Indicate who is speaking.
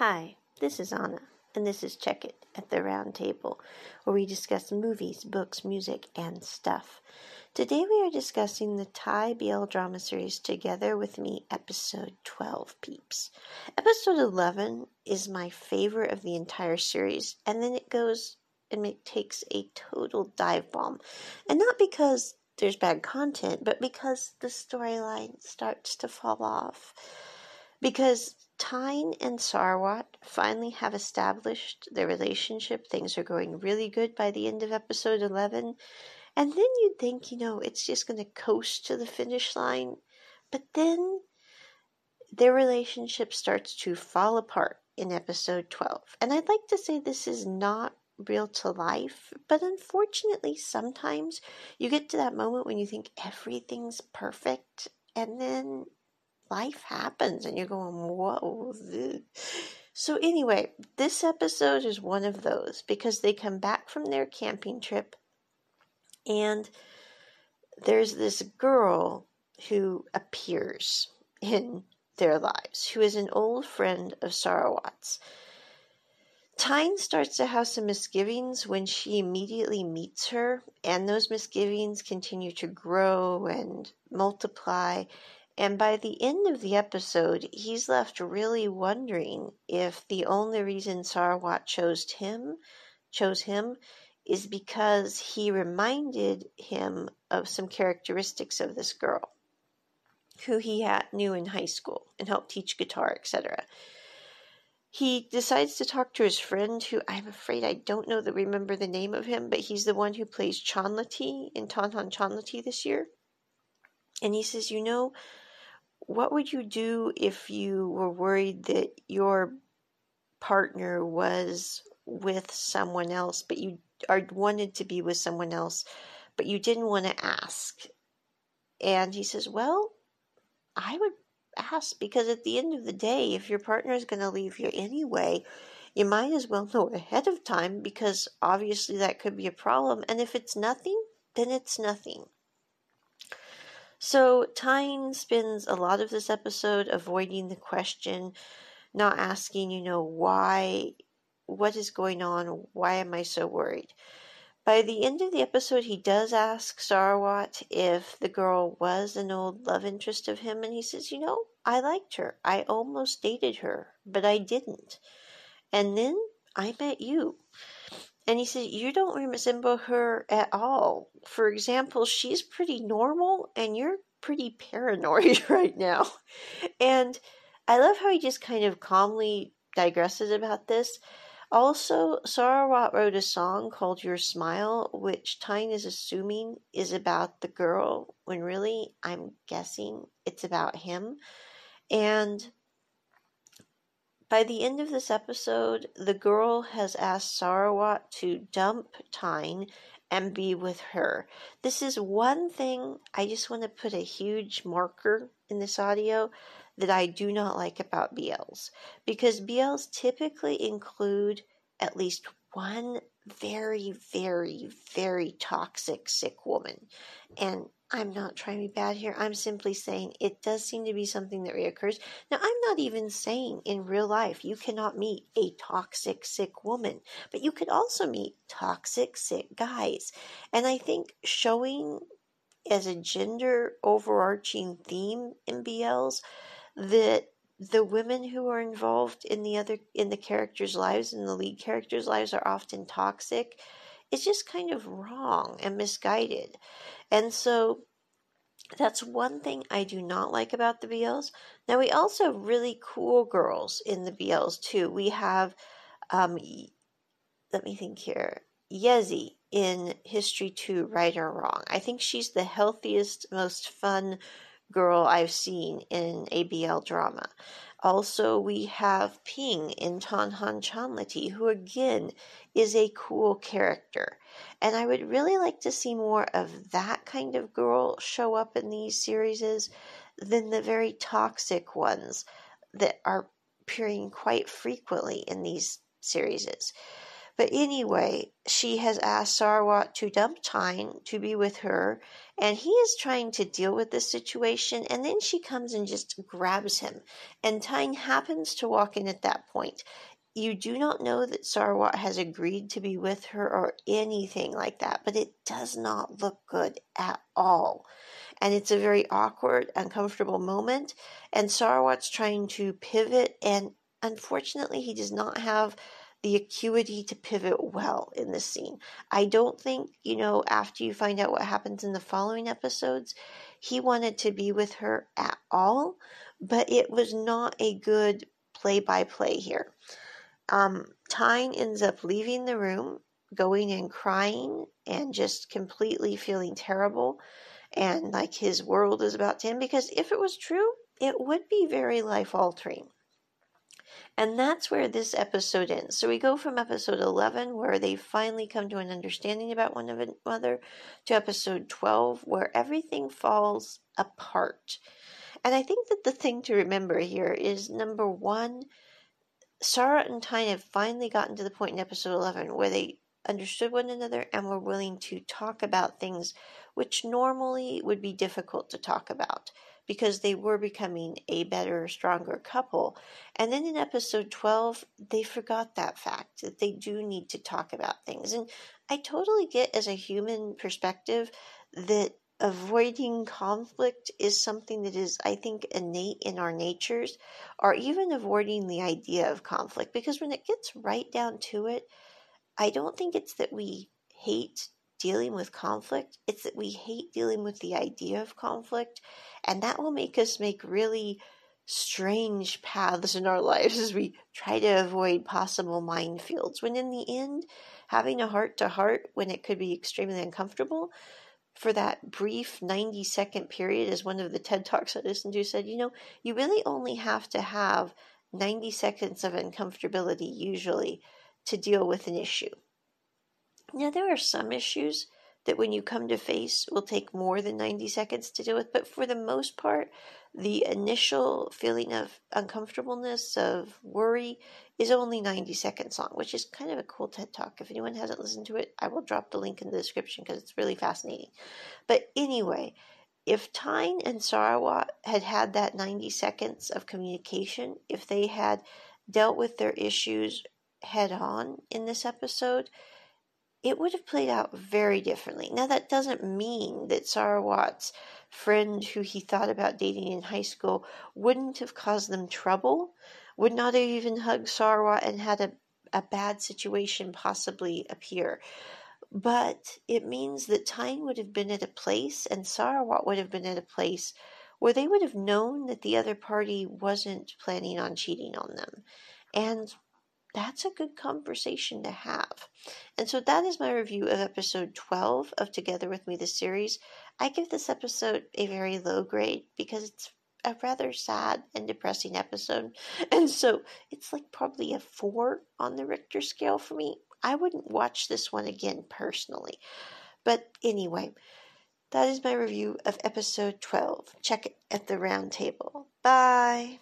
Speaker 1: Hi, this is Anna, and this is Check It at the Round Table, where we discuss movies, books, music, and stuff. Today we are discussing the Thai BL drama series Together with Me, episode 12, peeps. Episode 11 is my favorite of the entire series, and then it goes and it takes a total dive bomb. And not because there's bad content, but because the storyline starts to fall off. Because Tine and Sarwat finally have established their relationship. Things are going really good by the end of episode 11. And then you'd think, you know, it's just going to coast to the finish line. But then their relationship starts to fall apart in episode 12. And I'd like to say this is not real to life, but unfortunately, sometimes you get to that moment when you think everything's perfect, and then life happens and you're going, whoa. So, anyway, this episode is one of those because they come back from their camping trip and there's this girl who appears in their lives who is an old friend of Sarawat's. Tine starts to have some misgivings when she immediately meets her, and those misgivings continue to grow and multiply and by the end of the episode, he's left really wondering if the only reason Sarwat chose him, chose him, is because he reminded him of some characteristics of this girl who he had, knew in high school and helped teach guitar, etc. He decides to talk to his friend, who I'm afraid I don't know the remember the name of him, but he's the one who plays Chonlatee in Tonhon Chonlatee this year. And he says, You know, what would you do if you were worried that your partner was with someone else, but you or wanted to be with someone else, but you didn't want to ask? And he says, Well, I would ask because at the end of the day, if your partner is going to leave you anyway, you might as well know ahead of time because obviously that could be a problem. And if it's nothing, then it's nothing. So Tine spends a lot of this episode avoiding the question, not asking, you know, why, what is going on? Why am I so worried? By the end of the episode, he does ask Sarawat if the girl was an old love interest of him, and he says, You know, I liked her. I almost dated her, but I didn't. And then I met you. And he said, You don't resemble her at all. For example, she's pretty normal and you're pretty paranoid right now. And I love how he just kind of calmly digresses about this. Also, Sarawat wrote a song called Your Smile, which Tine is assuming is about the girl, when really I'm guessing it's about him. And by the end of this episode, the girl has asked Sarawat to dump Tine and be with her. This is one thing I just want to put a huge marker in this audio that I do not like about BLs because BLs typically include at least one very, very, very toxic sick woman. And I'm not trying to be bad here. I'm simply saying it does seem to be something that reoccurs. Now, I'm not even saying in real life you cannot meet a toxic, sick woman, but you could also meet toxic, sick guys. And I think showing as a gender overarching theme in BLs that the women who are involved in the other in the characters' lives and the lead characters' lives are often toxic is just kind of wrong and misguided. And so that's one thing I do not like about the BLs. Now we also have really cool girls in the BLs too. We have um let me think here. Yezi in History 2 Right or Wrong. I think she's the healthiest, most fun girl I've seen in a BL drama. Also, we have Ping in Tonhon Chonlatee, who again is a cool character. And I would really like to see more of that kind of girl show up in these series than the very toxic ones that are appearing quite frequently in these series. But anyway, she has asked Sarwat to dump Tine to be with her, and he is trying to deal with this situation. And then she comes and just grabs him, and Tine happens to walk in at that point. You do not know that Sarwat has agreed to be with her or anything like that, but it does not look good at all. And it's a very awkward, uncomfortable moment. And Sarwat's trying to pivot, and unfortunately, he does not have the acuity to pivot well in this scene. I don't think, you know, after you find out what happens in the following episodes, he wanted to be with her at all, but it was not a good play by play here. Um, Tine ends up leaving the room, going and crying, and just completely feeling terrible and like his world is about to end because if it was true, it would be very life altering. And that's where this episode ends. So we go from episode 11, where they finally come to an understanding about one another, to episode 12, where everything falls apart. And I think that the thing to remember here is number one, Sarah and Tine have finally gotten to the point in episode 11 where they understood one another and were willing to talk about things which normally would be difficult to talk about because they were becoming a better, stronger couple. And then in episode 12, they forgot that fact that they do need to talk about things. And I totally get, as a human perspective, that avoiding conflict is something that is, I think, innate in our natures, or even avoiding the idea of conflict. Because when it gets right down to it, I don't think it's that we hate dealing with conflict, it's that we hate dealing with the idea of conflict. And that will make us make really strange paths in our lives as we try to avoid possible minefields. When in the end, having a heart to heart when it could be extremely uncomfortable for that brief 90 second period, as one of the TED Talks I listened to said, you know, you really only have to have 90 seconds of uncomfortability usually to deal with an issue. Now, there are some issues that when you come to face will take more than 90 seconds to deal with, but for the most part, the initial feeling of uncomfortableness, of worry, is only 90 seconds long, which is kind of a cool TED Talk. If anyone hasn't listened to it, I will drop the link in the description because it's really fascinating. But anyway, if Tine and Sarawat had had that 90 seconds of communication, if they had dealt with their issues head on in this episode, it would have played out very differently. Now, that doesn't mean that Sarawat's friend who he thought about dating in high school wouldn't have caused them trouble, would not have even hugged Sarawat and had a, a bad situation possibly appear. But it means that Tine would have been at a place and Sarawat would have been at a place where they would have known that the other party wasn't planning on cheating on them. And that's a good conversation to have. And so that is my review of episode 12 of Together With Me, the series. I give this episode a very low grade because it's a rather sad and depressing episode. And so it's like probably a four on the Richter scale for me. I wouldn't watch this one again personally. But anyway, that is my review of episode 12. Check it at the round table. Bye.